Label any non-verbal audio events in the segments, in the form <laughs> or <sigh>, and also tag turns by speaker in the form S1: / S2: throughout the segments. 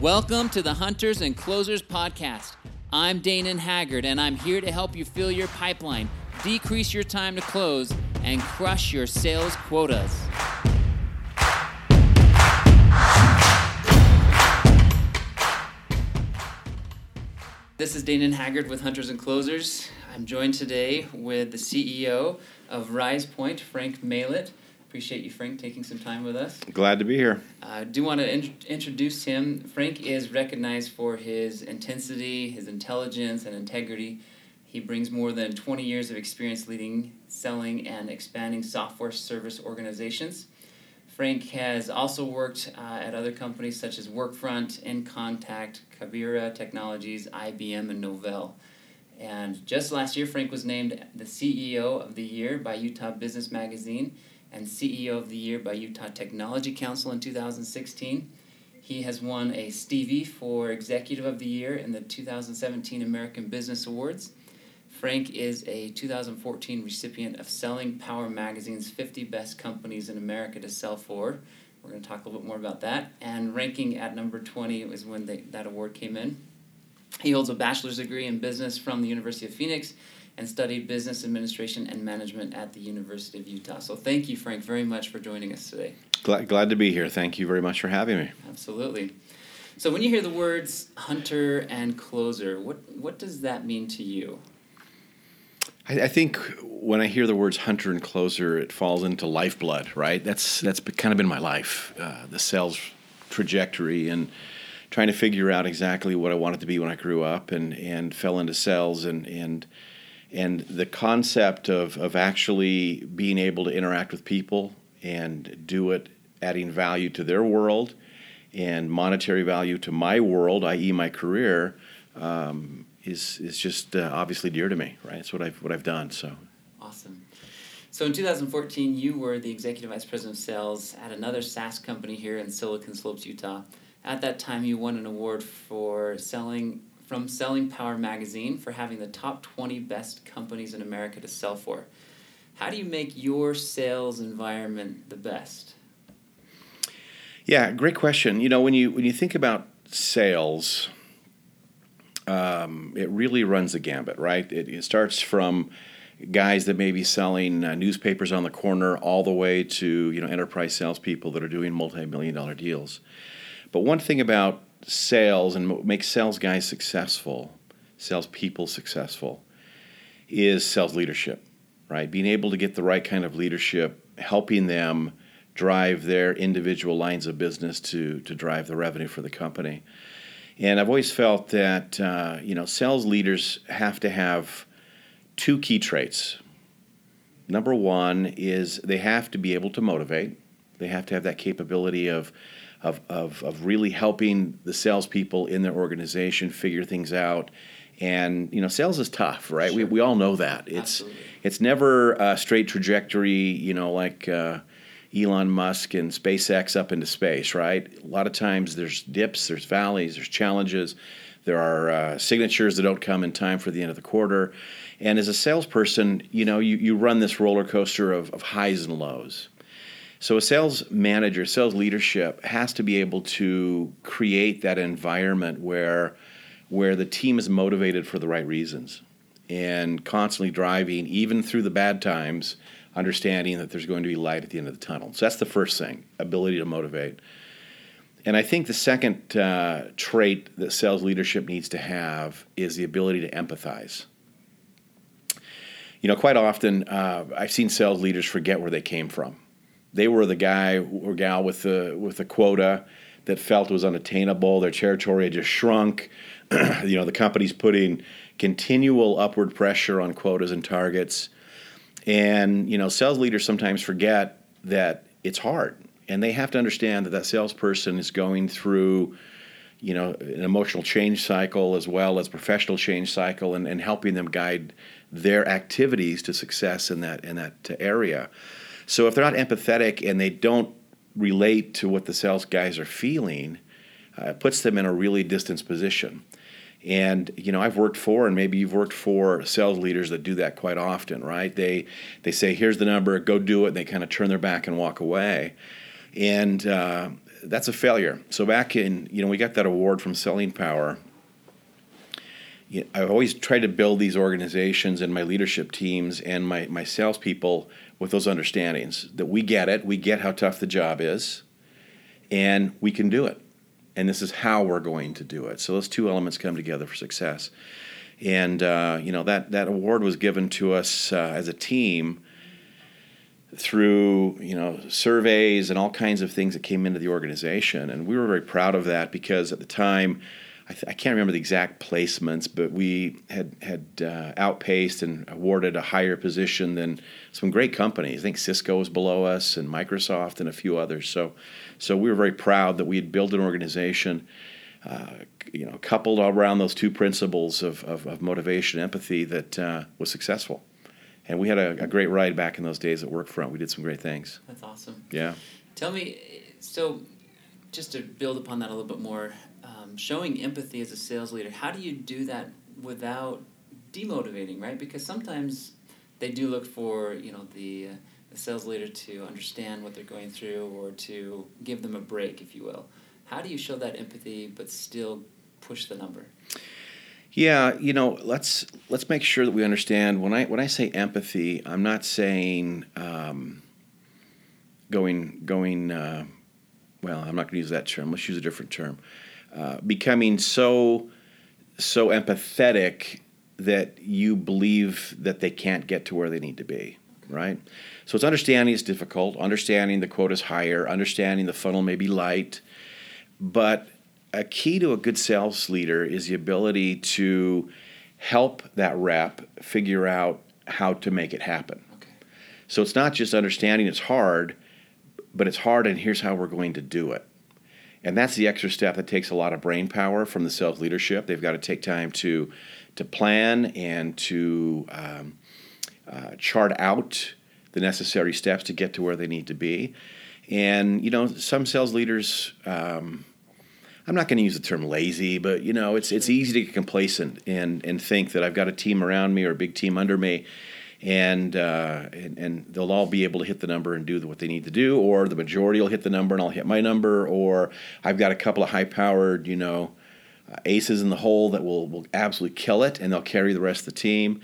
S1: Welcome to the Hunters and Closers Podcast. I'm Danon Haggard, and I'm here to help you fill your pipeline, decrease your time to close, and crush your sales quotas. This is Danon Haggard with Hunters and Closers. I'm joined today with the CEO of RizePoint, Frank Maylett. Appreciate you, Frank, taking some time with us.
S2: Glad to be here.
S1: I uh, do want to in- introduce him. Frank is recognized for his intensity, his intelligence, and integrity. He brings more than 20 years of experience leading, selling, and expanding software service organizations. Frank has also worked uh, at other companies such as Workfront, InContact, Kabira Technologies, IBM, and Novell. And just last year, Frank was named the CEO of the Year by Utah Business Magazine and CEO of the Year by Utah Technology Council in 2016. He has won a Stevie for Executive of the Year in the 2017 American Business Awards Frank is a 2014 recipient of Selling Power Magazine's 50 Best Companies in America to Sell For. We're going to talk a little bit more about that. And ranking at number 20 was when they, that award came in. He holds a bachelor's degree in business from the University of Phoenix and studied business administration and management at the University of Utah. So thank you, Frank, very much for joining us today.
S2: Glad, glad to be here. Thank you very much for having me.
S1: Absolutely. So when you hear the words hunter and closer, what, what does that mean to you?
S2: I, I, think when I hear the words hunter and closer, it falls into lifeblood, right? That's that's kind of been my life, uh, the sales trajectory, and trying to figure out exactly what I wanted to be when I grew up, and and fell into sales, and and and the concept of of actually being able to interact with people and do it, adding value to their world, and monetary value to my world, i.e., my career. Um, is is just uh, obviously dear to me, right? It's what I've what I've done. So
S1: awesome. So in 2014, you were the executive vice president of sales at another SaaS company here in Silicon Slopes, Utah. At that time, you won an award for selling from Selling Power magazine for having the top 20 best companies in America to sell for. How do you make your sales environment the best?
S2: Yeah, great question. You know, when you when you think about sales, um, it really runs the gambit, right? It, it, starts from guys that may be selling uh, newspapers on the corner all the way to you know enterprise salespeople that are doing multi-million dollar deals. But one thing about sales and make sales guys successful, sales people successful, is sales leadership, right? Being able to get the right kind of leadership, helping them drive their individual lines of business to to drive the revenue for the company. And I've always felt that uh, you know sales leaders have to have two key traits. Number one is they have to be able to motivate. They have to have that capability of of, of, of really helping the salespeople in their organization figure things out. And you know, sales is tough, right? Sure. We, we all know that. It's Absolutely. it's never a straight trajectory. You know, like uh, Elon Musk and SpaceX up into space, right? A lot of times there's dips, there's valleys, there's challenges. There are uh, signatures that don't come in time for the end of the quarter. And as a salesperson, you know, you, you run this roller coaster of, of highs and lows. So a sales manager, sales leadership has to be able to create that environment where where the team is motivated for the right reasons and constantly driving even through the bad times understanding that there's going to be light at the end of the tunnel. So that's the first thing ability to motivate. And I think the second uh, trait that sales leadership needs to have is the ability to empathize. You know, quite often uh, I've seen sales leaders forget where they came from. They were the guy or gal with the with the quota that felt was unattainable. Their territory had just shrunk. <clears throat> you know, the company's putting continual upward pressure on quotas and targets. And you know, sales leaders sometimes forget that it's hard, and they have to understand that that salesperson is going through, you know, an emotional change cycle as well as professional change cycle, and, and helping them guide their activities to success in that in that area. So if they're not empathetic and they don't relate to what the sales guys are feeling, uh, it puts them in a really distant position. And you know, I've worked for, and maybe you've worked for sales leaders that do that quite often, right? They they say, "Here's the number, go do it," and they kind of turn their back and walk away. And uh, that's a failure. So back in, you know, we got that award from Selling Power. You know, I've always tried to build these organizations and my leadership teams and my, my salespeople with those understandings that we get it, we get how tough the job is, and we can do it. And this is how we're going to do it. So those two elements come together for success. And uh, you know that that award was given to us uh, as a team through you know surveys and all kinds of things that came into the organization, and we were very proud of that because at the time. I, th- I can't remember the exact placements, but we had had uh, outpaced and awarded a higher position than some great companies. I think Cisco was below us, and Microsoft, and a few others. So, so we were very proud that we had built an organization uh, you know, coupled around those two principles of, of, of motivation, and empathy, that uh, was successful. And we had a, a, great ride back in those days at Workfront. We did some great things.
S1: That's awesome.
S2: Yeah.
S1: Tell me, so just to build upon that a little bit more, showing empathy as a sales leader, how do you do that without demotivating, right? Because sometimes they do look for, you know, the, uh, the sales leader to understand what they're going through or to give them a break, if you will. How do you show that empathy but still push the number?
S2: Yeah, you know, let's let's make sure that we understand when I when I say empathy, I'm not saying um, going going. Uh, well, I'm not going to use that term. Let's use a different term. Uh, becoming so so empathetic that you believe that they can't get to where they need to be, right? So it's understanding is difficult. Understanding the quote is higher. Understanding the funnel may be light. But a key to a good sales leader is the ability to help that rep figure out how to make it happen. Okay. So it's not just understanding it's hard, but it's hard and here's how we're going to do it. And that's the extra step that takes a lot of brain power from the sales leadership. They've got to take time to to plan and to um, uh, chart out the necessary steps to get to where they need to be. And you know, some sales leaders. Um, I'm not going to use the term lazy, but you know, it's it's easy to get complacent and and think that I've got a team around me or a big team under me, and uh, and, and they'll all be able to hit the number and do what they need to do, or the majority will hit the number and I'll hit my number, or I've got a couple of high-powered, you know, uh, aces in the hole that will will absolutely kill it, and they'll carry the rest of the team.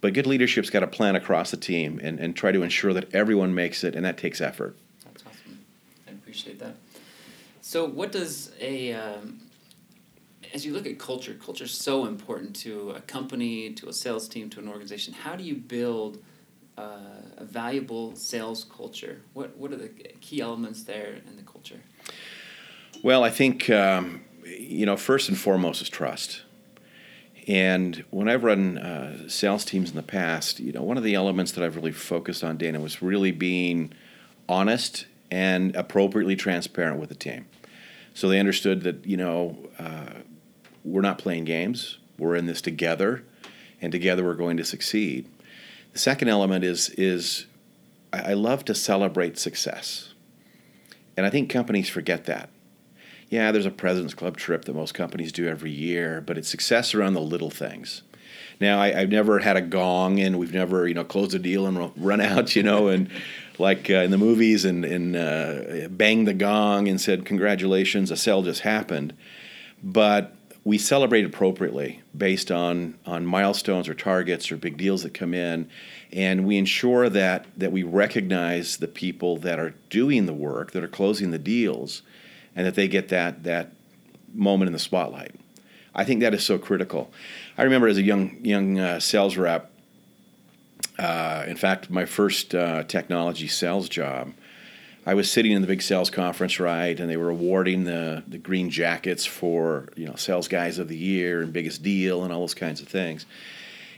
S2: But good leadership's got to plan across the team and, and try to ensure that everyone makes it, and that takes effort.
S1: That's awesome. I appreciate that. So, what does a um, as you look at culture, culture is so important to a company, to a sales team, to an organization. How do you build uh, a valuable sales culture? What what are the key elements there in the culture?
S2: Well, I think um, you know first and foremost is trust. And when I've run uh, sales teams in the past, you know, one of the elements that I've really focused on, Dana, was really being honest and appropriately transparent with the team. So they understood that, you know, uh, we're not playing games, we're in this together, and together we're going to succeed. The second element is, is I love to celebrate success. And I think companies forget that. Yeah, there's a President's Club trip that most companies do every year, but it's success around the little things. Now, I, have never had a gong, and we've never, you know, closed a deal and <laughs> run out, you know, and like uh, in the movies and, and uh, banged the gong and said, Congratulations, a sale just happened. But we celebrate appropriately based on, on milestones or targets or big deals that come in. And we ensure that, that we recognize the people that are doing the work, that are closing the deals, and that they get that, that moment in the spotlight. I think that is so critical. I remember as a young, young uh, sales rep, uh, in fact, my first uh, technology sales job, I was sitting in the big sales conference, right, and they were awarding the, the green jackets for you know sales guys of the year and biggest deal and all those kinds of things.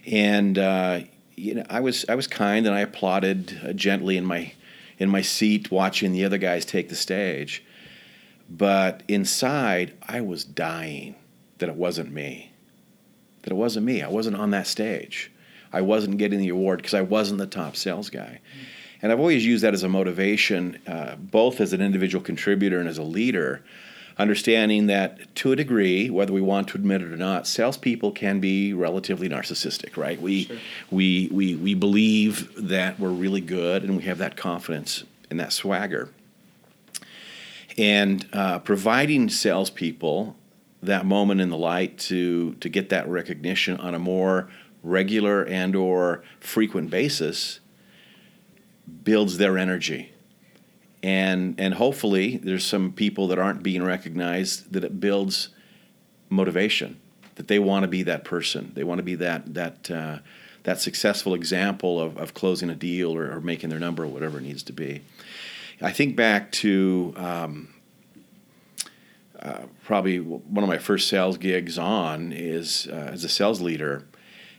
S2: And uh, you know, I was I was kind and I applauded uh, gently in my in my seat, watching the other guys take the stage. But inside, I was dying that it wasn't me. That it wasn't me. I wasn't on that stage. I wasn't getting the award because I wasn't the top sales guy. And I've always used that as a motivation, uh, both as an individual contributor and as a leader, understanding that to a degree, whether we want to admit it or not, salespeople can be relatively narcissistic, right? We, sure. we, we, we believe that we're really good and we have that confidence and that swagger. and uh, providing salespeople that moment in the light to to get that recognition on a more regular and or frequent basis builds their energy. And and hopefully there's some people that aren't being recognized that it builds motivation that they want to be that person. They want to be that that uh, that successful example of, of closing a deal or, or, making their number or whatever it needs to be. I think back to um, uh, probably one of my first sales gigs on is uh, as a sales leader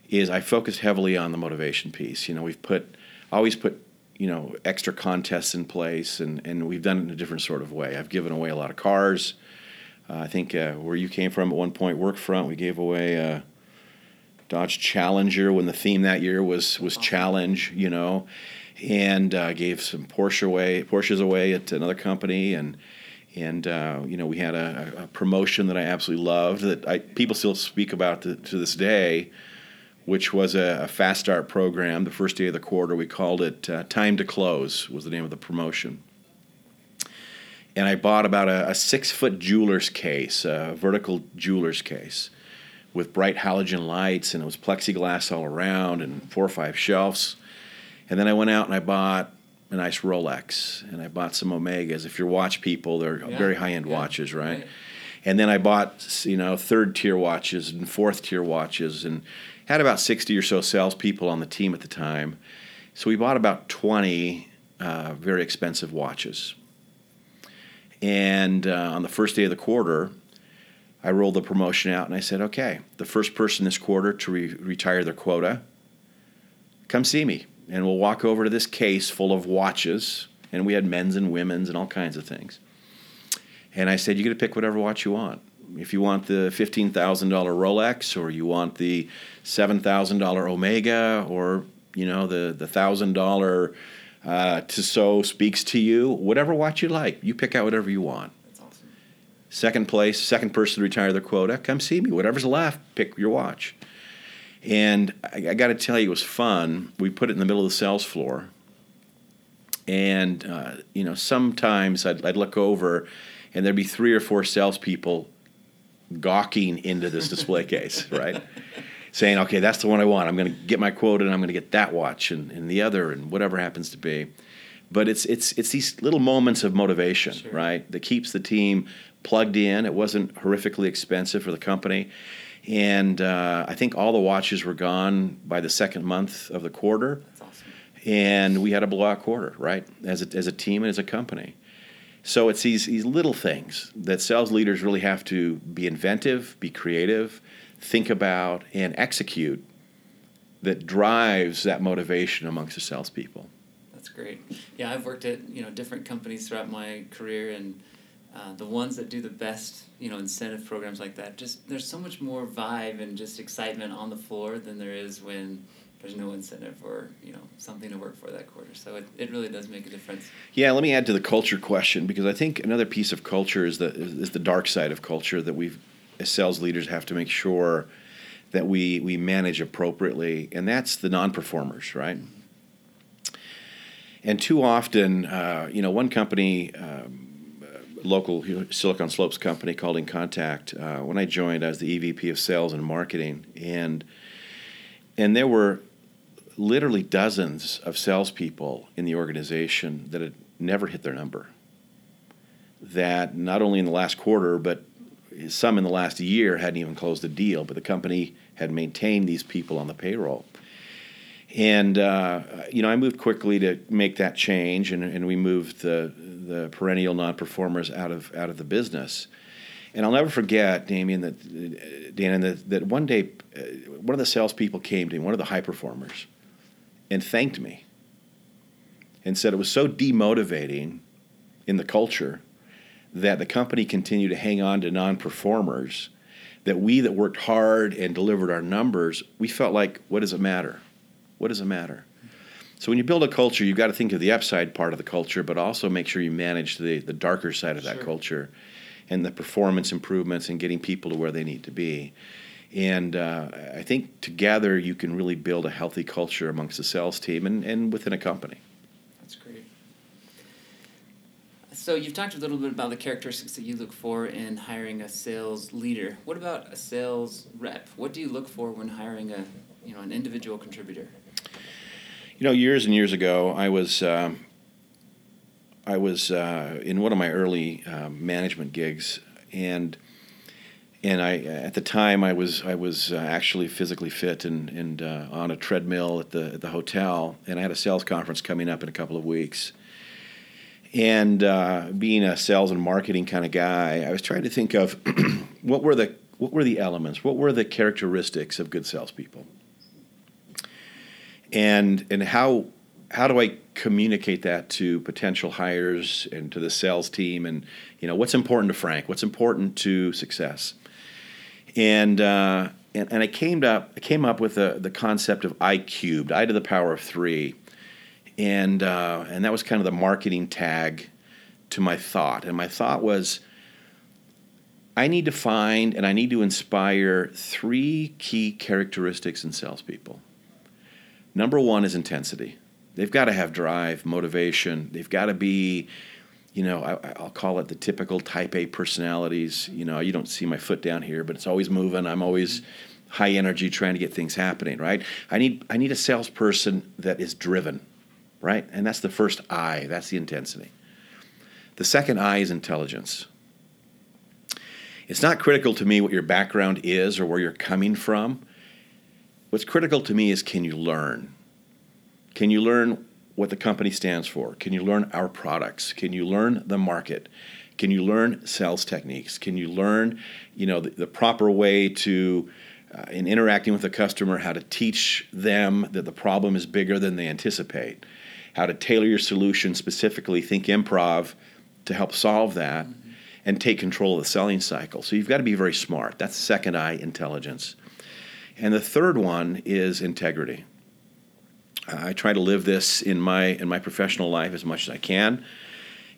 S2: is I focused heavily on the motivation piece. You know, we've put always put you know extra contests in place, and and we've done it in a different sort of way. I've given away a lot of cars. Uh, I think uh, where you came from at one point, Workfront, we gave away a Dodge Challenger when the theme that year was was challenge. You know, and uh, gave some Porsche away Porsches away at another company, and and uh, you know we had a, a, promotion that I absolutely loved that I, people still speak about to, to this day which was a, a, fast start program. The first day of the quarter, we called it uh, Time to Close, was the name of the promotion. And I bought about a, a six foot jeweler's case, a vertical jeweler's case, with bright halogen lights, and it was plexiglass all around, and four or five shelves. And then I went out and I bought a nice Rolex, and I bought some Omegas. If you're watch people, they're yeah. very high end yeah. watches, right? right? And then I bought, you know, third tier watches and fourth tier watches, and had about 60 or so salespeople on the team at the time. So we bought about 20 uh, very expensive watches. And uh, on the first day of the quarter, I rolled the promotion out and I said, okay, the first person this quarter to re- retire their quota, come see me. And we'll walk over to this case full of watches. And we had men's and women's and all kinds of things. And I said, you get to pick whatever watch you want if you want the $15,000 Rolex or you want the $7,000 Omega or you know the the thousand dollar uh, Tissot speaks to you. Whatever watch you like, you pick out whatever you want.
S1: That's awesome.
S2: Second place, second person to retire their quota, come see me. Whatever's left, pick your watch. And I, I got to tell you, it was fun. We put it in the middle of the sales floor, and uh, you know sometimes I'd, I'd look over, and there'd be three or four salespeople gawking into this display case, right? Saying, okay, that's the one I want. I'm going to get my quote and I'm going to get that watch and, and the other and whatever happens to be. But it's it's it's these little moments of motivation, sure. right, that keeps the team plugged in. It wasn't horrifically expensive for the company, and uh, I think all the watches were gone by the second month of the quarter.
S1: That's awesome.
S2: And we had a blowout quarter, right, as a, as a team and as a company. So it's these, these little things that sales leaders really have to be inventive, be creative, think about, and execute that drives that motivation amongst the salespeople.
S1: That's great. Yeah, I've worked at you know different companies throughout my career, and uh, the ones that do the best you know incentive programs like that, just there's so much more vibe and just excitement on the floor than there is when there's no incentive or you know something to work for that quarter. So it, it really does make a difference.
S2: Yeah, let me add to the culture question because I think another piece of culture is the is the dark side of culture that we as sales leaders have to make sure that we we manage appropriately, and that's the non-performers, right? And too often, uh, you know, one company. Um, local Silicon Slopes company called InContact. Uh, when I joined, I was the EVP of Sales and Marketing, and and there were literally dozens of salespeople in the organization that had never hit their number. That not only in the last quarter, but some in the last year hadn't even closed a deal, but the company had maintained these people on the payroll. And uh, you know, I moved quickly to make that change, and, and we moved the the perennial non-performers out of out of the business. And I'll never forget, Damien, that Dan, that, that one day, uh, one of the salespeople came to me, one of the high performers, and thanked me and said it was so demotivating in the culture that the company continued to hang on to non-performers that we that worked hard and delivered our numbers we felt like what does it matter? What does it matter? So when you build a culture you've got to think of the upside part of the culture but also make sure you manage the, the darker side of that sure. culture and the performance improvements and getting people to where they need to be and uh, I think together you can really build a healthy culture amongst the sales team and, and within a company.
S1: That's great. So you've talked a little bit about the characteristics that you look for in hiring a sales leader. What about a sales rep? What do you look for when hiring a you know an individual contributor?
S2: You know, years and years ago, I was um, I was uh, in one of my early uh, management gigs, and and I at the time I was I was uh, actually physically fit and and uh, on a treadmill at the at the hotel, and I had a sales conference coming up in a couple of weeks. And uh, being a sales and marketing kind of guy, I was trying to think of <clears throat> what were the what were the elements, what were the characteristics of good salespeople, and and how how do I communicate that to potential hires and to the sales team? And you know what's important to Frank, what's important to success, and uh, and, and I came up I came up with the the concept of I cubed, I to the power of three, and uh, and that was kind of the marketing tag to my thought, and my thought was. I need to find and I need to inspire three key characteristics in salespeople. Number one is intensity. They've got to have drive, motivation. They've got to be, you know, I, will call it the typical type A personalities. You know, you don't see my foot down here, but it's always moving. I'm always mm-hmm. high energy trying to get things happening, right? I need I need a salesperson that is driven, right? And that's the first I, that's the intensity. The second I is intelligence. It's not critical to me what your background is or where you're coming from. What's critical to me is can you learn? Can you learn what the company stands for? Can you learn our products? Can you learn the market? Can you learn sales techniques? Can you learn, you know, the, the proper way to, uh, in interacting with the customer, how to teach them that the problem is bigger than they anticipate? How to tailor your solution specifically, think improv to help solve that, mm-hmm. and take control of the selling cycle. So you've got to be very smart. That's second I intelligence. And the third one is integrity. I try to live this in my in my professional life as much as I can,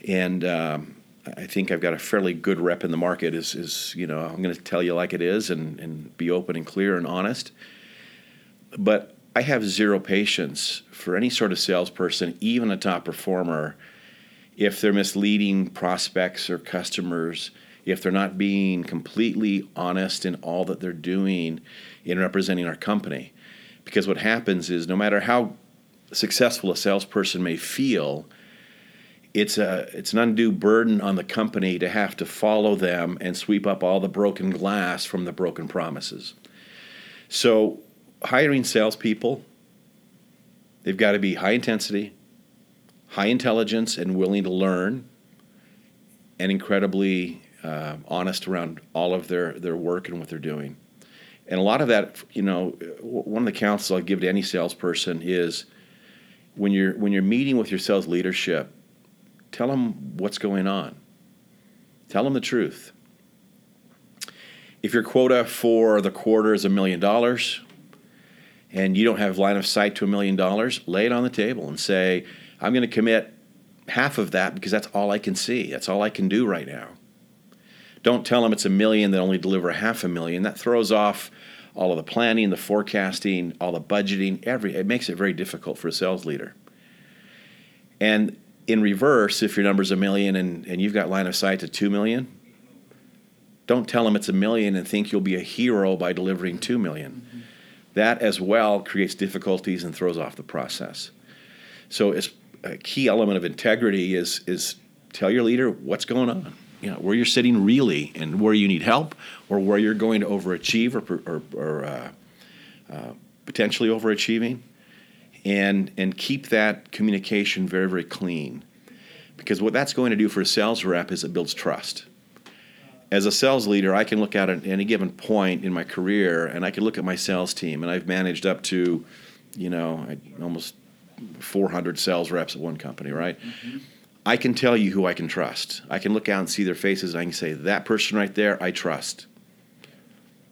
S2: and um, I think I've got a fairly good rep in the market. Is is you know I'm going to tell you like it is and and be open and clear and honest. But I have zero patience for any sort of salesperson, even a top performer, if they're misleading prospects or customers, if they're not being completely honest in all that they're doing in representing our company. Because what happens is no matter how successful a salesperson may feel, it's a it's an undue burden on the company to have to follow them and sweep up all the broken glass from the broken promises. So, hiring salespeople, they've got to be high intensity, high intelligence, and willing to learn, and incredibly uh, honest around all of their their work and what they're doing. And a lot of that, you know, one of the counsels I'll give to any salesperson is when you're when you're meeting with your sales leadership, tell them what's going on. Tell them the truth. If your quota for the quarter is a million dollars and you don't have line of sight to a million dollars, lay it on the table and say, I'm going to commit half of that because that's all I can see. That's all I can do right now. Don't tell them it's a million that only deliver half a million. That throws off all of the planning, the forecasting, all the budgeting, every it makes it very difficult for a sales leader. And in reverse, if your number's a million and, and you've got line of sight to two million, don't tell them it's a million and think you'll be a hero by delivering two million. Mm-hmm. That as well creates difficulties and throws off the process. So it's a key element of integrity is is tell your leader what's going on you know, where you're sitting really and where you need help or where you're going to overachieve or, or, or uh, uh, potentially overachieving and, and keep that communication very, very clean. Because what that's going to do for a sales rep is it builds trust. As a sales leader, I can look at any given point in my career and I can look at my sales team, and I've managed up to, you know, almost 400 sales reps at one company, right? Mm-hmm I can tell you who I can trust. I can look out and see their faces and I can say, that person right there, I trust.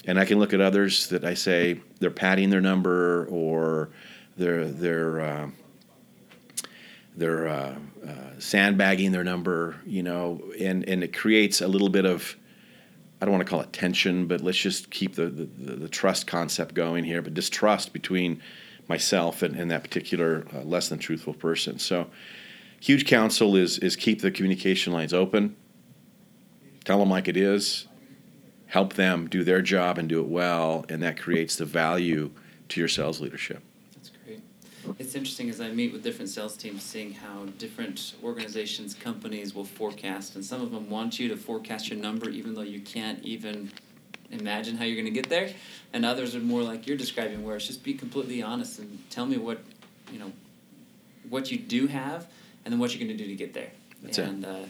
S2: And I can look at others that I say they're padding their number or they're, they're, uh, they're uh, uh, sandbagging their number, you know, and, and it creates a little bit of, I don't want to call it tension, but let's just keep the, the, the trust concept going here, but distrust between myself and, and that particular uh, less than truthful person. So, huge counsel is is keep the communication lines open. Tell them like it is. Help them do their job and do it well, and that creates the value to your sales leadership.
S1: That's great. It's interesting as I meet with different sales teams, seeing how different organizations, companies will forecast, and some of them want you to forecast your number even though you can't even imagine how you're going to get there, and others are more like you're describing, where it's just be completely honest and tell me what you know what you do have, and then what you're going to do to get there.
S2: That's
S1: and, it. Uh,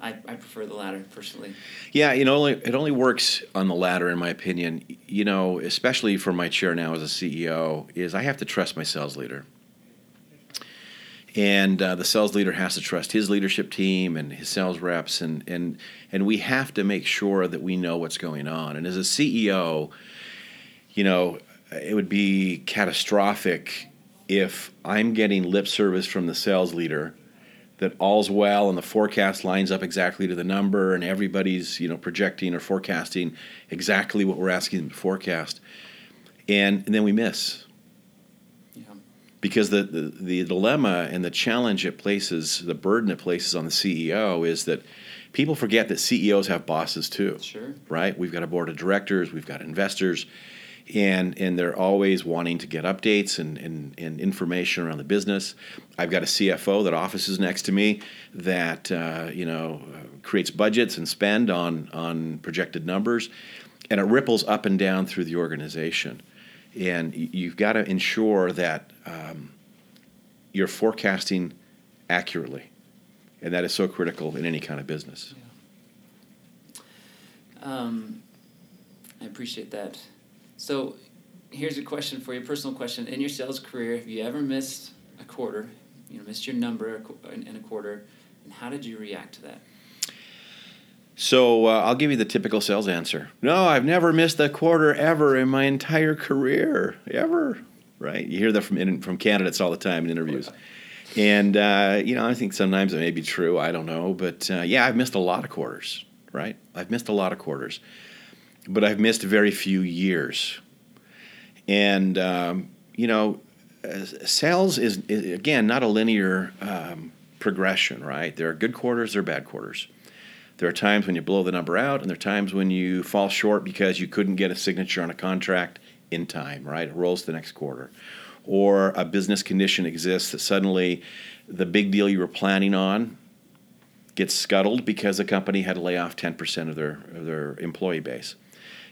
S1: I, I prefer the latter personally.
S2: Yeah, you know, it only works on the latter, in my opinion. You know, especially for my chair now as a CEO, is I have to trust my sales leader, and uh, the sales leader has to trust his leadership team and his sales reps, and and and we have to make sure that we know what's going on. And as a CEO, you know, it would be catastrophic if I'm getting lip service from the sales leader that all's well and the forecast lines up exactly to the number and everybody's you know projecting or forecasting exactly what we're asking them to forecast and, and then we miss.
S1: Yeah.
S2: because the, the, the dilemma and the challenge it places the burden it places on the ceo is that people forget that ceos have bosses too.
S1: Sure.
S2: Right? We've got a board of directors we've got investors and and they're always wanting to get updates and, and, and information around the business. I've got a CFO that offices next to me that uh, you know creates budgets and spend on on projected numbers, and it ripples up and down through the organization. And you've got to ensure that um, you're forecasting accurately, and that is so critical in any kind of business.
S1: Yeah. Um, I appreciate that. So here's a question for you, personal question. In your sales career, have you ever missed a quarter? You know, missed your number in a quarter, and how did you react to that?
S2: So uh, I'll give you the typical sales answer. No, I've never missed a quarter ever in my entire career, ever. Right? You hear that from from candidates all the time in interviews. And uh, you know, I think sometimes it may be true. I don't know, but uh, yeah, I've missed a lot of quarters. Right? I've missed a lot of quarters but I've missed very few years. And, um, you know, sales is, is, again, not a linear um, progression, right? There are good quarters, there are bad quarters. There are times when you blow the number out, and there are times when you fall short because you couldn't get a signature on a contract in time, right? It rolls to the next quarter. Or a business condition exists that suddenly the big deal you were planning on gets scuttled because the company had to lay off 10% of their, of their employee base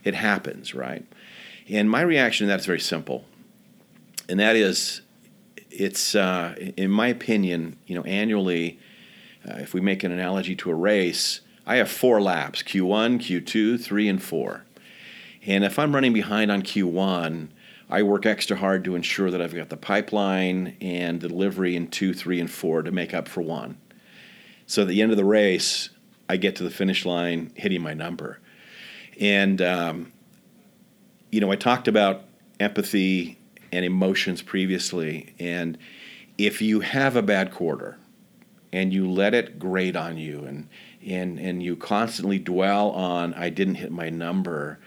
S2: it happens, right? And my reaction to that is very simple, and that is, it's uh, in my opinion, you know, annually, uh, if we make an analogy to a race, I have four laps: Q1, Q2, three, and four. And if I'm running behind on Q1, I work extra hard to ensure that I've got the pipeline and delivery in two, three, and four to make up for one. So at the end of the race, I get to the finish line hitting my number. And, um, you know, I talked about empathy and emotions previously. And if you have a bad quarter and you let it grate on you and, and, and you constantly dwell on, I didn't hit my number,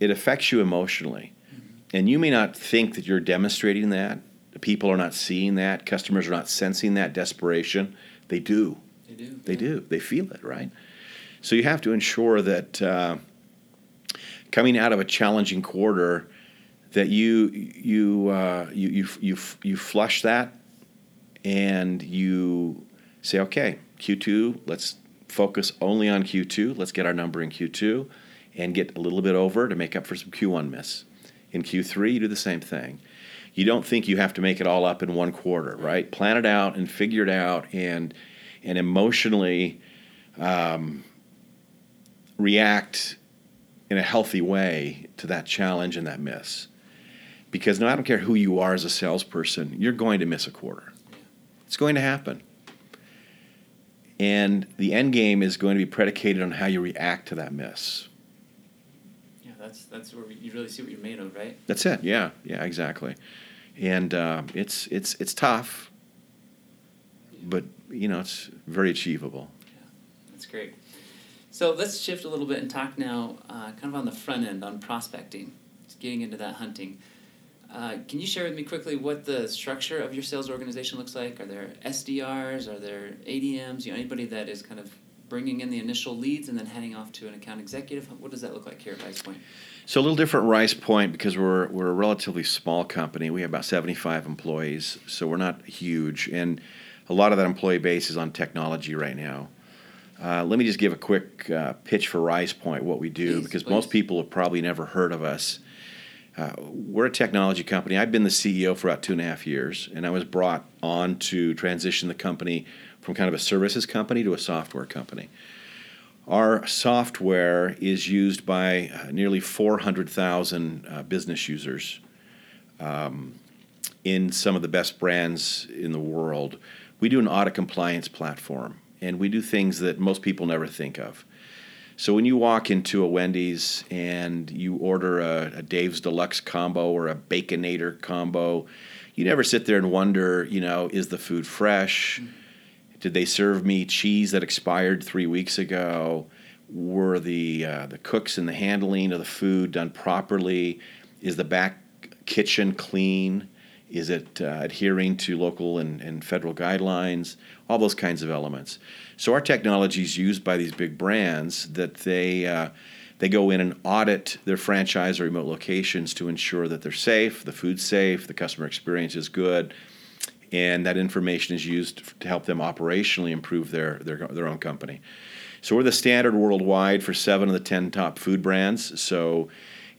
S2: it affects you emotionally. Mm-hmm. And you may not think that you're demonstrating that. People are not seeing that. Customers are not sensing that desperation. They do.
S1: They do.
S2: They yeah. do. They feel it, right? So you have to ensure that. Uh, coming out of a challenging quarter that you you uh, you, you you you flush that and you say okay Q2 let's focus only on Q2 let's get our number in Q2 and get a little bit over to make up for some Q1 miss. In Q3 you do the same thing. You don't think you have to make it all up in one quarter right? Plan it out and figure it out and and emotionally um, react in a healthy way to that challenge and that miss. Because no, I don't care who you are as a salesperson, you're going to miss a quarter. It's going to happen. And the end game is going to be predicated on how you react to that miss.
S1: Yeah, that's that's where you really see what you're made of, right?
S2: That's it. Yeah, yeah, exactly. And uh, it's it's it's tough, but you know it's very achievable.
S1: Yeah, that's great. So let's shift a little bit and talk now, uh, kind of on the front end on prospecting, just getting into that hunting. Uh, can you share with me quickly what the structure of your sales organization looks like? Are there SDRs? Are there ADMs? You know, anybody that is kind of bringing in the initial leads and then heading off to an account executive? What does that look like here at RizePoint?
S2: So a little different RizePoint because we're we're a relatively small company. We have about 75 employees, so we're not huge, and a lot of that employee base is on technology right now. Uh, let me just give a quick uh, pitch for RizePoint, what we do,
S1: Please,
S2: because
S1: please.
S2: most people have probably never heard of us. Uh, we're a technology company. I've been the CEO for about two and a half years, and I was brought on to transition the company from kind of a services company to a software company. Our software is used by uh, nearly 400,000 uh, business users um, in some of the best brands in the world. We do an audit compliance platform, and we do things that most people never think of. So when you walk into a Wendy's and you order a, a Dave's Deluxe combo or a Baconator combo, you never sit there and wonder, you know, is the food fresh? Did they serve me cheese that expired three weeks ago? Were the uh, the cooks and the handling of the food done properly? Is the back kitchen clean? Is it uh, adhering to local and, and federal guidelines? All those kinds of elements. So our technology is used by these big brands that they uh, they go in and audit their franchise or remote locations to ensure that they're safe, the food's safe, the customer experience is good, and that information is used to help them operationally improve their their, their own company. So we're the standard worldwide for seven of the ten top food brands. So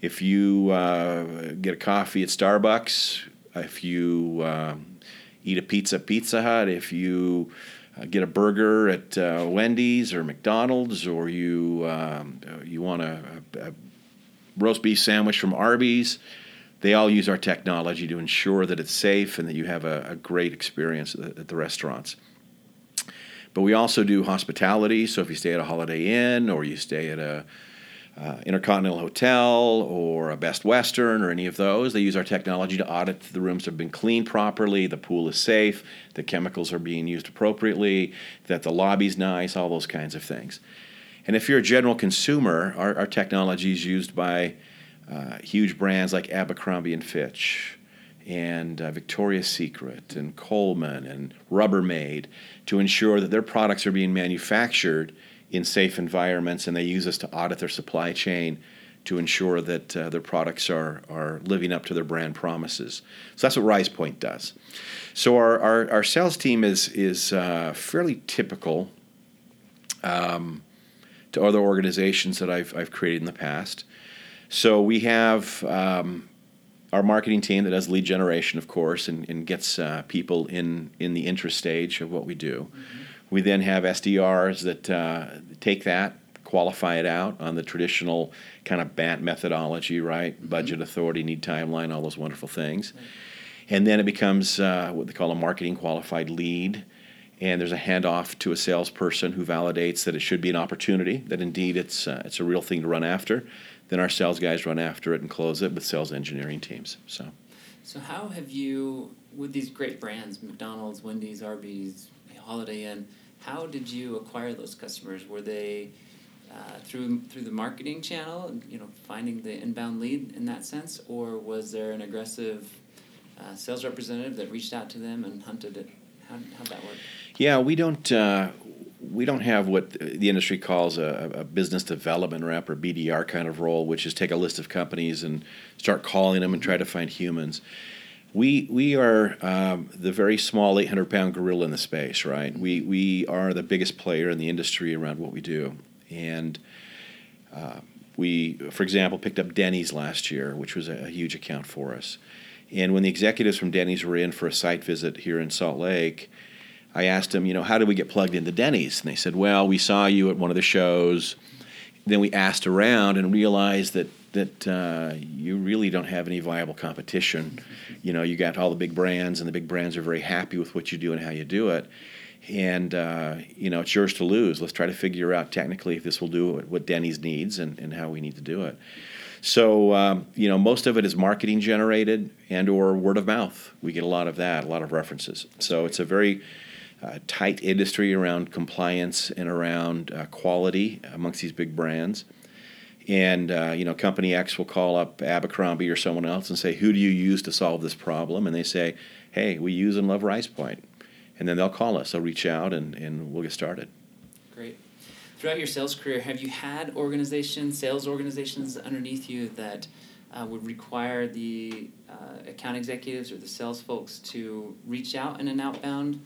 S2: if you uh, get a coffee at Starbucks, if you um, eat a pizza Pizza Hut, if you uh, get a burger at uh, Wendy's or McDonald's, or you um, you want a, a, a roast beef sandwich from Arby's, they all use our technology to ensure that it's safe and that you have a, a great experience at the, at the restaurants. But we also do hospitality. So if you stay at a Holiday Inn or you stay at a uh, Intercontinental Hotel or a Best Western or any of those, they use our technology to audit the rooms have been cleaned properly, the pool is safe, the chemicals are being used appropriately, that the lobby's nice, all those kinds of things. And if you're a general consumer, our, our technology is used by uh, huge brands like Abercrombie and Fitch and uh, Victoria's Secret and Coleman and Rubbermaid to ensure that their products are being manufactured in safe environments and they use us to audit their supply chain to ensure that uh, their products are, are living up to their brand promises. So that's what RizePoint does. So our, our, our sales team is, is uh, fairly typical um, to other organizations that I've, I've created in the past. So we have um, our marketing team that does lead generation, of course, and, and gets uh, people in, in the interest stage of what we do. Mm-hmm. We then have SDRs that uh, take that, qualify it out on the traditional kind of BANT methodology, right? Mm-hmm. Budget authority, need timeline, all those wonderful things. Right. And then it becomes uh, what they call a marketing qualified lead. And there's a handoff to a salesperson who validates that it should be an opportunity, that indeed it's, uh, it's a real thing to run after then our sales guys run after it and close it with sales engineering teams. So,
S1: so how have you with these great brands, McDonald's, Wendy's, Arby's, Holiday Inn? How did you acquire those customers? Were they uh, through through the marketing channel, you know, finding the inbound lead in that sense, or was there an aggressive uh, sales representative that reached out to them and hunted it? How how'd that work?
S2: Yeah, we don't. Uh, we don't have what the industry calls a, a, business development rep or BDR kind of role, which is take a list of companies and start calling them and try to find humans. We we are um, the very small 800 pound gorilla in the space, right? We we are the biggest player in the industry around what we do, and uh, we, for example, picked up Denny's last year, which was a, a huge account for us. And when the executives from Denny's were in for a site visit here in Salt Lake I asked them, you know, how did we get plugged into Denny's? And they said, well, we saw you at one of the shows. Then we asked around and realized that that uh, you really don't have any viable competition. You know, you got all the big brands, and the big brands are very happy with what you do and how you do it. And uh, you know, it's yours to lose. Let's try to figure out technically if this will do what Denny's needs and, and how we need to do it. So um, you know, most of it is marketing generated and or word of mouth. We get a lot of that, a lot of references. So it's a very tight industry around compliance and around uh, quality amongst these big brands. And uh, you know, company X will call up Abercrombie or someone else and say, "Who do you use to solve this problem?" And they say, "Hey, we use and love RizePoint." And then they'll call us. They'll reach out, and, and we'll get started.
S1: Great. Throughout your sales career, have you had organizations, sales organizations underneath you that uh, would require the uh, account executives or the sales folks to reach out in an outbound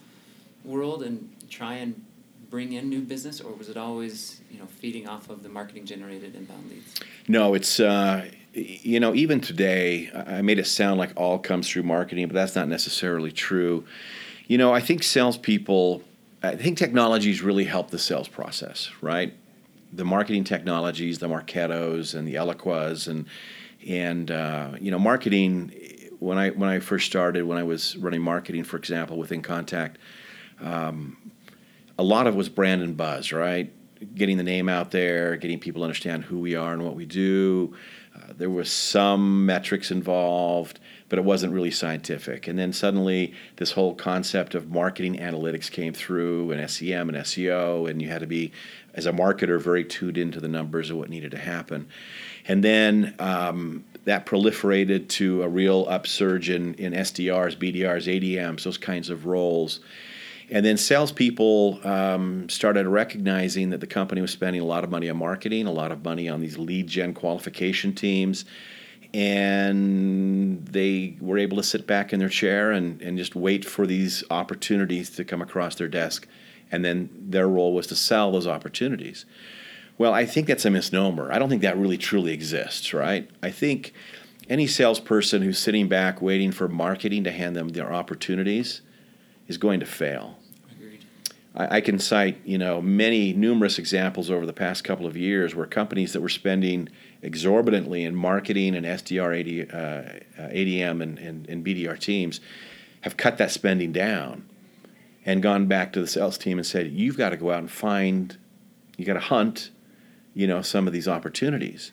S1: world and try and bring in new business, or was it always you know feeding off of the marketing generated inbound leads?
S2: No, it's uh, you know even today I made it sound like all comes through marketing, but that's not necessarily true. You know, I think salespeople, I think technologies really help the sales process, right? The marketing technologies, the Marketos and the Eloqua and and uh, you know marketing. When I when I first started, when I was running marketing, for example, with inContact, um, a lot of it was brand and buzz, right? Getting the name out there, getting people to understand who we are and what we do. Uh, there was some metrics involved, but it wasn't really scientific. And then suddenly, this whole concept of marketing analytics came through, and SEM and SEO, and you had to be, as a marketer, very tuned into the numbers of what needed to happen. And then um, that proliferated to a real upsurge in, in SDRs, BDRs, ADMs, those kinds of roles. And then salespeople um, started recognizing that the company was spending a lot of money on marketing, a lot of money on these lead gen qualification teams. And they were able to sit back in their chair and, and just wait for these opportunities to come across their desk. And then their role was to sell those opportunities. Well, I think that's a misnomer. I don't think that really truly exists, right? I think any salesperson who's sitting back waiting for marketing to hand them their opportunities is going to fail. I, I, can cite, you know, many numerous examples over the past couple of years where companies that were spending exorbitantly in marketing and SDR, AD, uh, ADM, and, and, and BDR teams have cut that spending down and gone back to the sales team and said, "You've got to go out and find, you got to hunt, you know, some of these opportunities."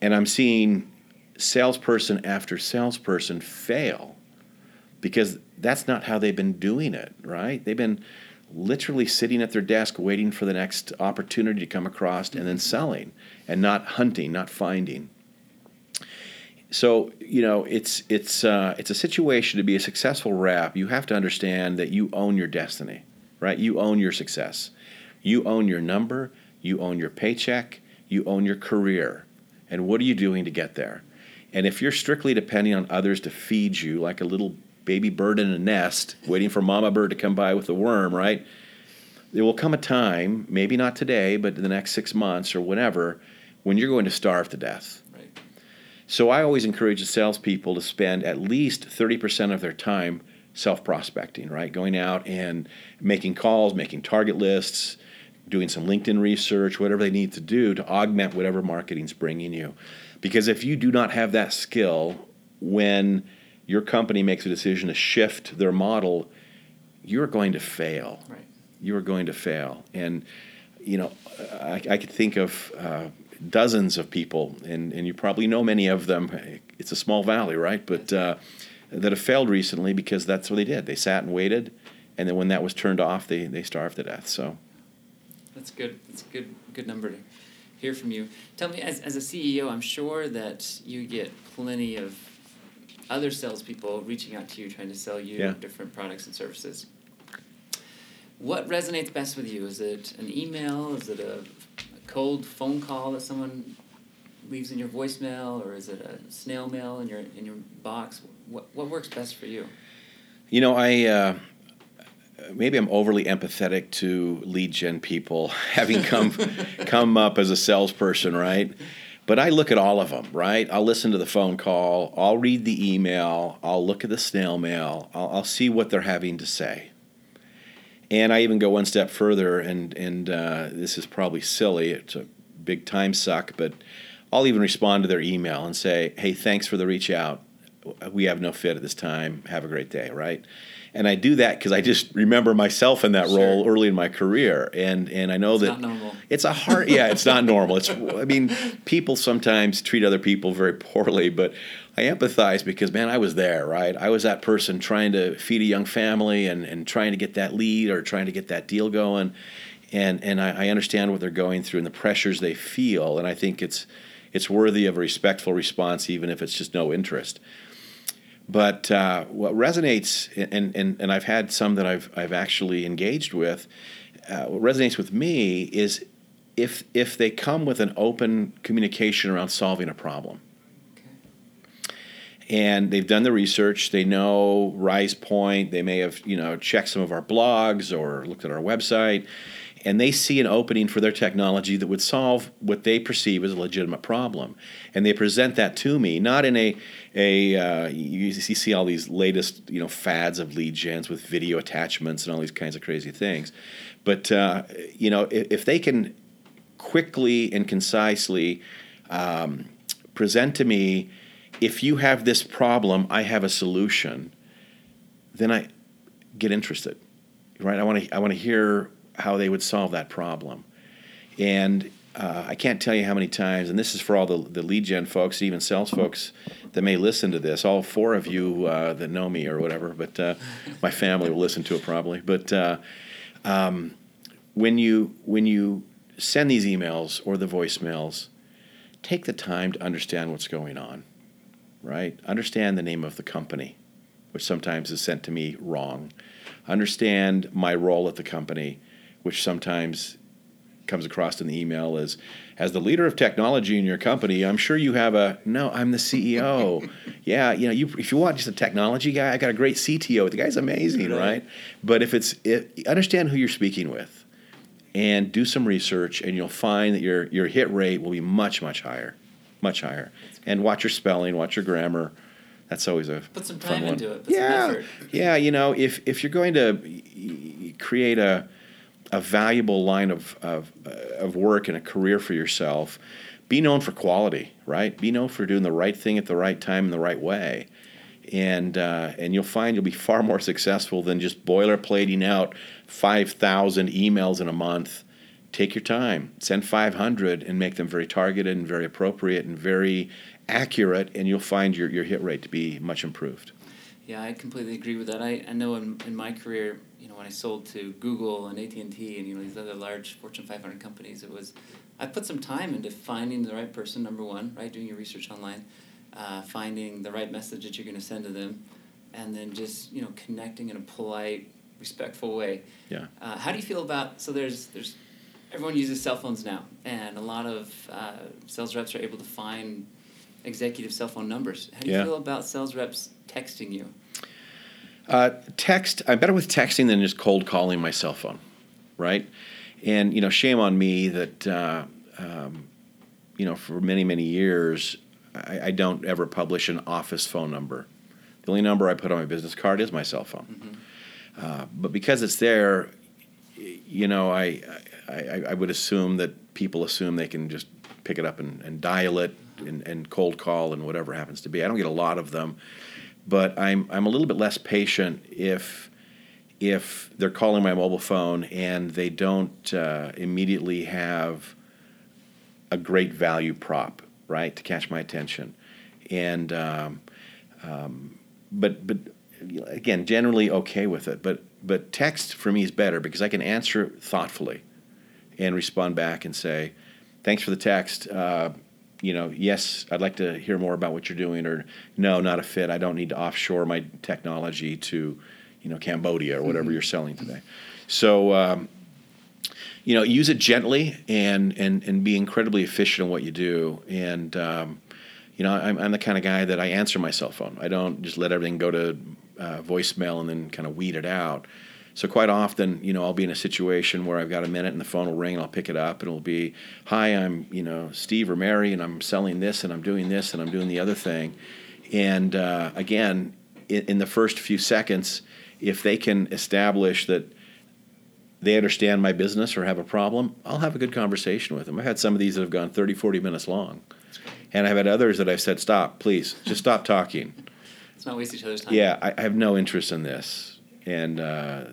S2: And I'm seeing salesperson after salesperson fail because that's not how they've been doing it, right? They've been literally sitting at their desk waiting for the next opportunity to come across and then selling and not hunting, not finding. So you know it's it's uh, it's a situation to be a successful rep. You have to understand that you own your destiny, right? You own your success. You own your number. You own your paycheck. You own your career. And what are you doing to get there? And if you're strictly depending on others to feed you like a little baby bird in a nest, waiting for mama bird to come by with a worm, right? There will come a time, maybe not today, but in the next six months or whenever, when you're going to starve to death.
S1: Right.
S2: So I always encourage the salespeople to spend at least 30% of their time self prospecting, right? Going out and making calls, making target lists, doing some LinkedIn research, whatever they need to do to augment whatever marketing's bringing you. Because if you do not have that skill when your company makes a decision to shift their model, you're going to fail.
S1: Right.
S2: You are going to fail. And, you know, I, I could think of uh, dozens of people, and, and you probably know many of them. It's a small valley, right? But uh, that have failed recently because that's what they did. They sat and waited, and then when that was turned off, they, they starved to death. So
S1: that's good. That's a good good number to hear from you. Tell me, as, as a CEO, I'm sure that you get plenty of other salespeople reaching out to you, trying to sell you
S2: yeah.
S1: different products and services. What resonates best with you? Is it an email? Is it a, a cold phone call that someone leaves in your voicemail, or is it a snail mail in your in your box? What what works best for you?
S2: You know, I. Uh, maybe I'm overly empathetic to lead gen people, <laughs> having come <laughs> come up as a salesperson, right? But I look at all of them, right? I'll listen to the phone call, I'll read the email, I'll look at the snail mail, I'll, I'll see what they're having to say. And I even go one step further, and, and uh, this is probably silly, it's a big time suck, but I'll even respond to their email and say, hey, thanks for the reach out. We have no fit at this time. Have a great day, right? And I do that because I just remember myself in that sure. role early in my career, and and I know
S1: it's
S2: that it's a hard. Yeah, it's not <laughs> normal. It's I mean, people sometimes treat other people very poorly, but I empathize because man, I was there, right? I was that person trying to feed a young family and and trying to get that lead or trying to get that deal going, and and I, I understand what they're going through and the pressures they feel, and I think it's it's worthy of a respectful response, even if it's just no interest. But uh, what resonates, and, and, and I've had some that I've, I've actually engaged with, uh, what resonates with me is if, if they come with an open communication around solving a problem. And they've done the research. They know RizePoint. They may have, you know, checked some of our blogs or looked at our website and they see an opening for their technology that would solve what they perceive as a legitimate problem, and they present that to me, not in a a uh, you, you see all these latest you know fads of lead gens with video attachments and all these kinds of crazy things, but uh, you know if, if, they can quickly and concisely um, present to me, if you have this problem, I have a solution, then I get interested, right? I want to I want to hear how they would solve that problem. And uh, I can't tell you how many times, and this is for all the, the lead gen folks, even sales folks that may listen to this. All four of you uh, that know me or whatever, but uh, my family will listen to it probably. But uh, um, when you when you send these emails or the voicemails, take the time to understand what's going on. Right? Understand the name of the company, which sometimes is sent to me wrong. Understand my role at the company which sometimes comes across in the email as as the leader of technology in your company i'm sure you have a no i'm the ceo <laughs> yeah you know you if you want just a technology guy i got a great cto the guy's amazing right, right? but if it's it, understand who you're speaking with and do some research and you'll find that your your hit rate will be much much higher much higher. And watch your spelling watch your grammar. That's always a
S1: put some time into it.
S2: Put yeah yeah you know if if you're going to create a a valuable line of, of, uh, of work and a career for yourself, be known for quality, right? Be known for doing the right thing at the right time in the right way. And, uh, and you'll find you'll be <laughs> far more successful than just boilerplating out 5,000 emails in a month. Take your time, send 500 and make them very targeted and very appropriate and very accurate, and you'll find your, your hit rate to be much improved.
S1: Yeah, I completely agree with that. I, I know in, in my career, when I sold to Google and AT and T and you know these other large Fortune 500 companies, it was I put some time into finding the right person. Number one, right, doing your research online, uh, finding the right message that you're going to send to them, and then just you know connecting in a polite, respectful way.
S2: Yeah.
S1: Uh, how do you feel about so there's there's everyone uses cell phones now, and a lot of uh, sales reps are able to find executive cell phone numbers. How do you yeah. feel about sales reps texting you?
S2: Uh, text. I'm better with texting than just cold calling my cell phone, right? And you know, shame on me that uh, um, you know for many many years I, I, don't ever publish an office phone number. The only number I put on my business card is my cell phone. Mm-hmm. Uh, but because it's there, you know, I, I, I would assume that people assume they can just pick it up and, and dial it and, and cold call and whatever happens to be. I don't get a lot of them, but I'm I'm a little bit less patient if if they're calling my mobile phone and they don't uh, immediately have a great value prop right to catch my attention, and um, um, but but again generally okay with it, but but text for me is better because I can answer thoughtfully and respond back and say, thanks for the text. Uh, you know, yes, I'd like to hear more about what you're doing, or no, not a fit. I don't need to offshore my technology to, you know, Cambodia or whatever mm-hmm. you're selling today. So, um, you know, use it gently and and and be incredibly efficient in what you do. And um, you know, I'm, I'm the kind of guy that I answer my cell phone. I don't just let everything go to uh, voicemail and then kind of weed it out. So quite often, you know, I'll be in a situation where I've got a minute and the phone will ring and I'll pick it up and it'll be, "Hi, I'm you know Steve or Mary and I'm selling this and I'm doing this and I'm doing the other thing," and uh, again, in, in the first few seconds, if they can establish that they understand my business or have a problem, I'll have a good conversation with them. I've had some of these that have gone 30, 40 minutes long. And I've had others that I've said, stop, please, just stop talking.
S1: Let's not waste each other's time.
S2: Yeah, I, I have no interest in this and uh,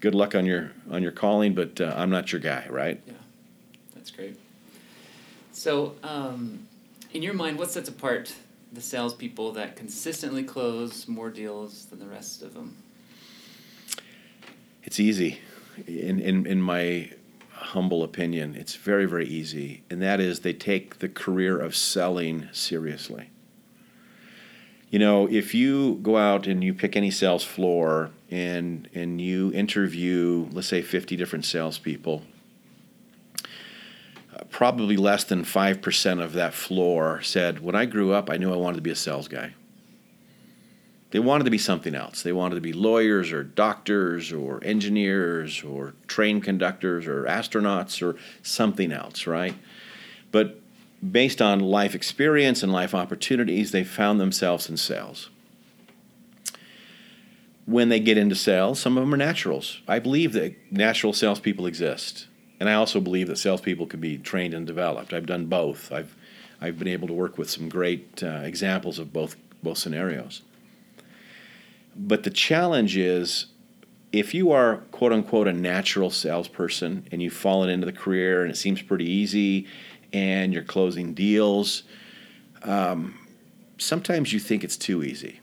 S2: good luck on your on your calling, but uh, I'm not your guy, right?
S1: Yeah, that's great. So, um, in your mind, what sets apart the salespeople that consistently close more deals than the rest of them?
S2: It's easy. In in, in my humble opinion. It's very, very easy, and that is they take the career of selling seriously. You know, if you go out and you pick any sales floor and and you interview, let's say, 50 different salespeople, uh, probably less than 5% of that floor said, When I grew up, I knew I wanted to be a sales guy. They wanted to be something else. They wanted to be lawyers or doctors or engineers or train conductors or astronauts or something else, right? But based on life experience and life opportunities, they found themselves in sales. When they get into sales, some of them are naturals. I believe that natural salespeople exist. And I also believe that salespeople can be trained and developed. I've done both. I've, I've been able to work with some great uh, examples of both, both scenarios. But the challenge is if you are quote unquote a natural salesperson and you've fallen into the career and it seems pretty easy and you're closing deals, um, sometimes you think it's too easy.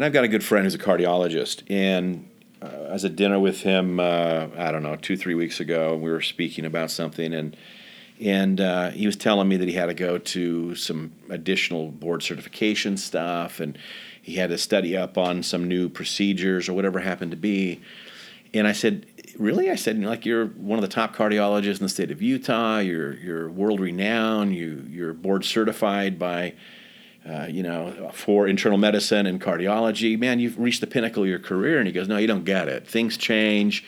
S2: And I've got a good friend who's a cardiologist, and uh, I was at dinner with him, uh, I don't know, two, three weeks ago, and we were speaking about something, and and uh, he was telling me that he had to go to some additional board certification stuff, and he had to study up on some new procedures or whatever happened to be. And I said, "Really?" I said, "Like you're one of the top cardiologists in the state of Utah. You're you're world renowned. You you're board certified by." Uh, you know, for internal medicine and cardiology, man, you've reached the pinnacle of your career. And he goes, No, you don't get it. Things change,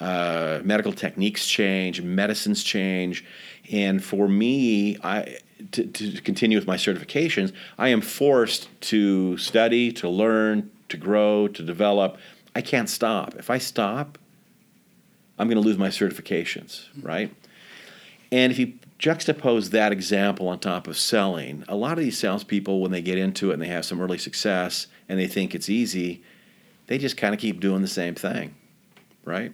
S2: uh, medical techniques change, medicines change. And for me, I, to, to continue with my certifications, I am forced to study, to learn, to grow, to develop. I can't stop. If I stop, I'm going to lose my certifications, right? And if you juxtapose that example on top of selling, a lot of these salespeople, when they get into it and they have some early success and they think it's easy, they just kind of keep doing the same thing, right?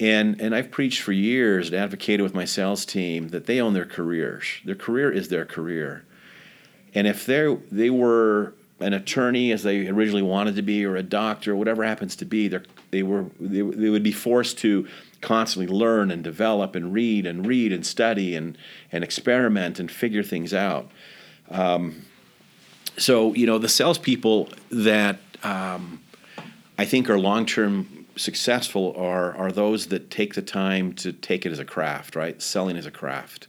S2: And, and I've preached for years and advocated with my sales team that they own their careers. Their career is their career. And if they they were an attorney as they originally wanted to be, or a doctor, whatever happens to be, they were they, they would be forced to constantly learn and develop and read and read and study and and experiment and figure things out. Um, so you know the salespeople that um, I think are long term successful are are those that take the time to take it as a craft, right? Selling as a craft.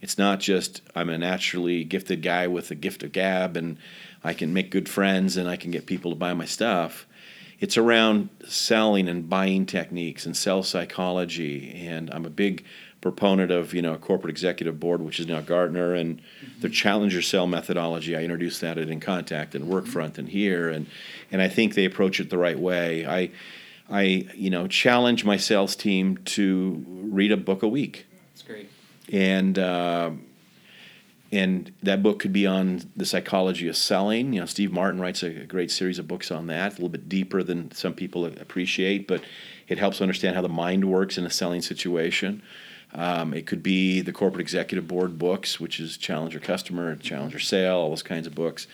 S2: It's not just I'm a naturally gifted guy with a gift of gab and I can make good friends and I can get people to buy my stuff. It's around selling and buying techniques and sales psychology. And I'm a big proponent of you know a corporate executive board, which is now Gartner, and mm-hmm. the Challenger Sell methodology. I introduced that at InContact and Workfront and here, and and I think they approach it the right way. I I, you know, challenge my sales team to read a book a week.
S1: That's great.
S2: And uh, and that book could be on the psychology of selling. You know, Steve Martin writes a, great series of books on that, a little bit deeper than some people appreciate, but it helps understand how the mind works in a selling situation. Um, it could be the corporate executive board books, which is Challenger Customer, Challenger Sale, all those kinds of books.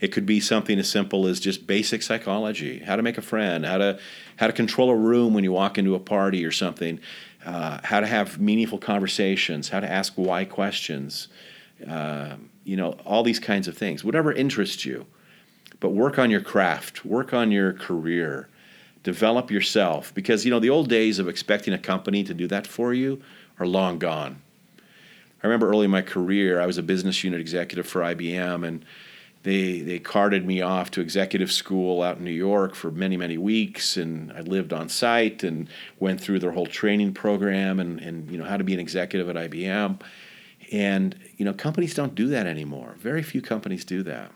S2: It could be something as simple as just basic psychology, how to make a friend, how to how to control a room when you walk into a party or something, uh, how to have meaningful conversations, how to ask why questions, uh, you know, all these kinds of things. Whatever interests you, but work on your craft, work on your career, develop yourself because you know the old days of expecting a company to do that for you are long gone. I remember early in my career, I was a business unit executive for IBM, and they they carted me off to executive school out in New York for many many weeks, and I lived on site and went through their whole training program and and you know how to be an executive at IBM, and you know companies don't do that anymore. Very few companies do that.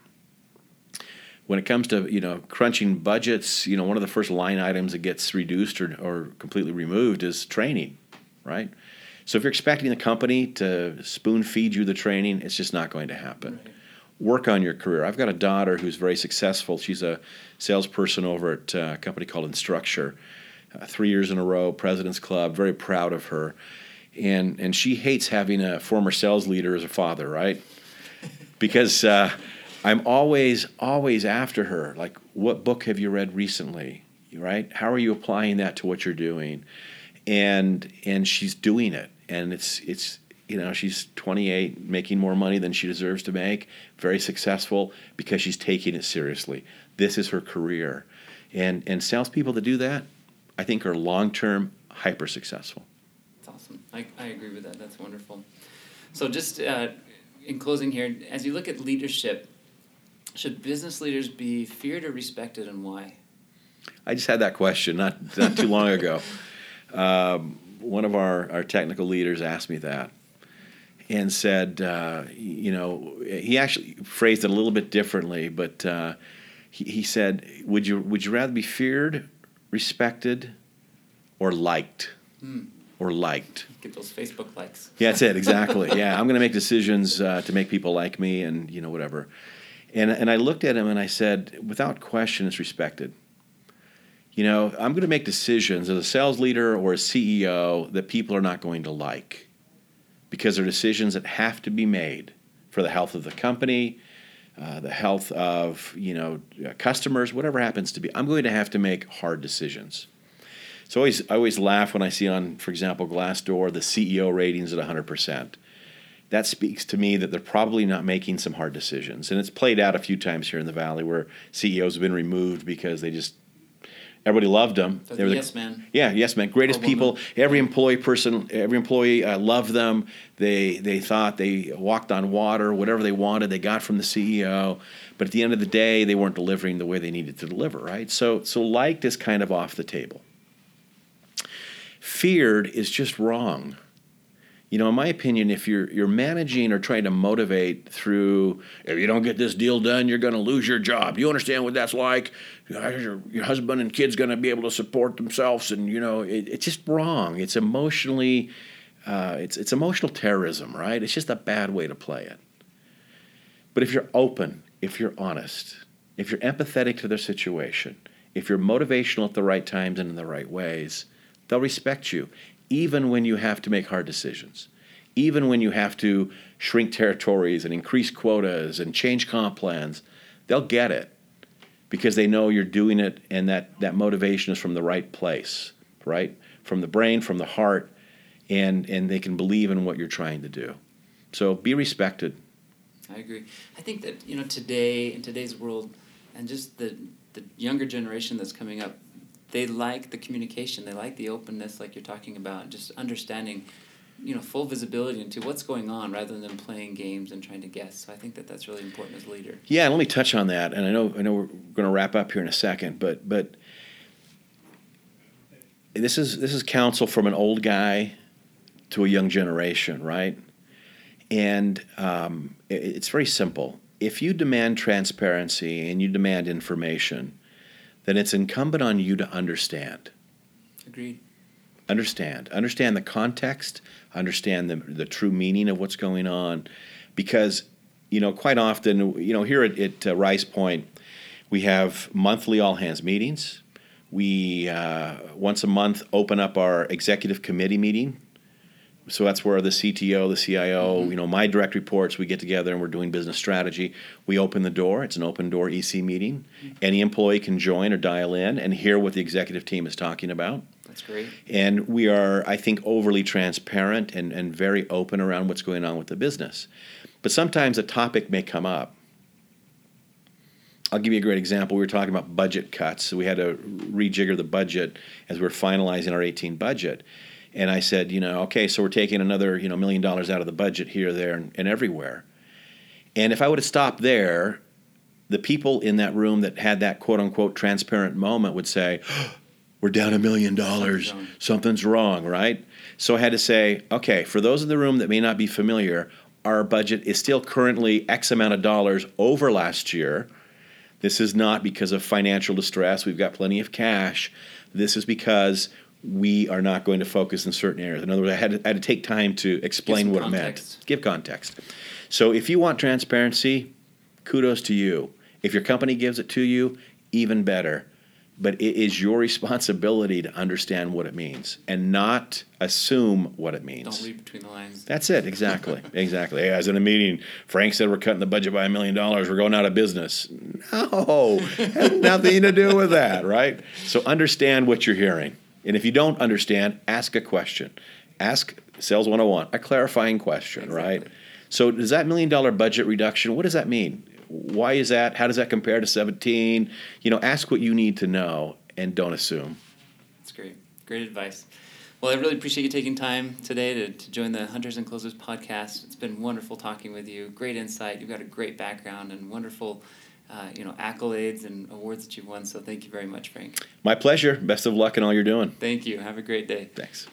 S2: When it comes to you know crunching budgets, you know one of the first line items that gets reduced or, or completely removed is training, right? So if you're expecting the company to spoon feed you the training, it's just not going to happen. Right work on your career. I've got a daughter who's very successful. She's a salesperson over at uh, a company called Instructure. Uh, three years in a row, President's Club. Very proud of her, and and she hates having a former sales leader as a father, right? Because uh, I'm always always after her. Like, what book have you read recently? Right? How are you applying that to what you're doing? and and she's doing it, and it's it's you know she's 28, making more money than she deserves to make, very successful because she's taking it seriously. This is her career, and and salespeople that do that, I think, are long term hyper successful.
S1: I, I agree with that. That's wonderful. So just uh, in closing here, as you look at leadership, should business leaders be feared or respected, and why?
S2: I just had that question not not too long ago. <laughs> Um, one of our, our technical leaders asked me that and said, uh, you know, he actually phrased it a little bit differently, but uh, he, he said, would you would you rather be feared, respected, or liked?
S1: Hmm.
S2: Or liked.
S1: Get those Facebook likes.
S2: Yeah, that's it exactly. <laughs> yeah, I'm going to make decisions uh, to make people like me, and you know whatever. And and I looked at him and I said, without question, it's respected. You know, I'm going to make decisions as a sales leader or a CEO that people are not going to like because they're decisions that have to be made for the health of the company, uh, the health of you know customers, whatever happens to be. I'm going to have to make hard decisions. So I always, I always laugh when I see on, for example, Glassdoor, the CEO ratings at 100%. That speaks to me that they're probably not making some hard decisions. And it's played out a few times here in the Valley where CEOs have been removed because they just Everybody loved them.
S1: they were the yes man.
S2: Yeah, yes man. Greatest people. Every employee person, every employee uh, loved them. They they thought they walked on water. Whatever they wanted, they got from the CEO. But at the end of the day, they weren't delivering the way they needed to deliver. Right. So so liked is kind of off the table. Feared is just wrong you know, in my opinion, if you're you're managing or trying to motivate through, if you don't get this deal done, you're going to lose your job. You understand what that's like? Your, your husband and kids going to be able to support themselves, and you know, it, it's just wrong. It's emotionally, uh, it's it's emotional terrorism, right? It's just a bad way to play it. But if you're open, if you're honest, if you're empathetic to their situation, if you're motivational at the right times and in the right ways, they'll respect you even when you have to make hard decisions, even when you have to shrink territories and increase quotas and change comp plans, they'll get it because they know you're doing it and that, that motivation is from the right place, right? From the brain, from the heart, and, and they can believe in what you're trying to do. So be respected.
S1: I agree. I think that, you know, today, in today's world, and just the, the younger generation that's coming up, they like the communication they like the openness like you're talking about just understanding you know full visibility into what's going on rather than playing games and trying to guess. So i think that that's really important as a leader.
S2: Yeah let me touch on that and i know i know we're going to wrap up here in a second but but this is this is counsel from an old guy to a young generation right? And um, it, it's very simple. If you demand transparency and you demand information then it's incumbent on you to understand.
S1: Agreed.
S2: Understand. Understand the context, understand the, the true meaning of what's going on. Because, you know, quite often, you know, here at, at uh, RizePoint, we have monthly all hands meetings. We, uh, once a month, open up our executive committee meeting so that's where the CTO, the CIO, mm-hmm. you know, my direct reports, we get together and we're doing business strategy. We open the door. It's an open door EC meeting. Mm-hmm. Any employee can join or dial in and hear what the executive team is talking about.
S1: That's great.
S2: And we are, I think, overly transparent and, and very open around what's going on with the business. But sometimes a topic may come up. I'll give you a great example. We were talking about budget cuts. So we had to rejigger the budget as we are finalizing our 18 budget. And I said, you know, okay, so we're taking another, you know, million dollars out of the budget here, there, and, and everywhere. And if I would have stopped there, the people in that room that had that quote unquote transparent moment would say, oh, we're down a million dollars. Something's wrong, right? So I had to say, okay, for those in the room that may not be familiar, our budget is still currently X amount of dollars over last year. This is not because of financial distress. We've got plenty of cash. This is because we are not going to focus in certain areas. In other words, I had to, I had to take time to explain what context. it meant. Give context. So if you want transparency, kudos to you. If your company gives it to you, even better. But it is your responsibility to understand what it means and not assume what it means.
S1: Don't read between the lines.
S2: That's it, exactly. <laughs> exactly. Hey, I was in a meeting. Frank said we're cutting the budget by a million dollars. We're going out of business. No, <laughs> has nothing to do with that, right? So understand what you're hearing. And if you don't understand, ask a question. Ask Sales 101, a clarifying question,
S1: Exactly.
S2: right? So, does that million dollar budget reduction, what does that mean? Why is that? How does that compare to 17? You know, ask what you need to know and don't assume.
S1: That's great. Great advice. Well, I really appreciate you taking time today to, to join the Hunters and Closers podcast. It's been wonderful talking with you. Great insight. You've got a great background and wonderful, uh, you know, accolades and awards that you've won. So thank you very much, Frank.
S2: My pleasure. Best of luck in all you're doing.
S1: Thank you. Have a great day.
S2: Thanks.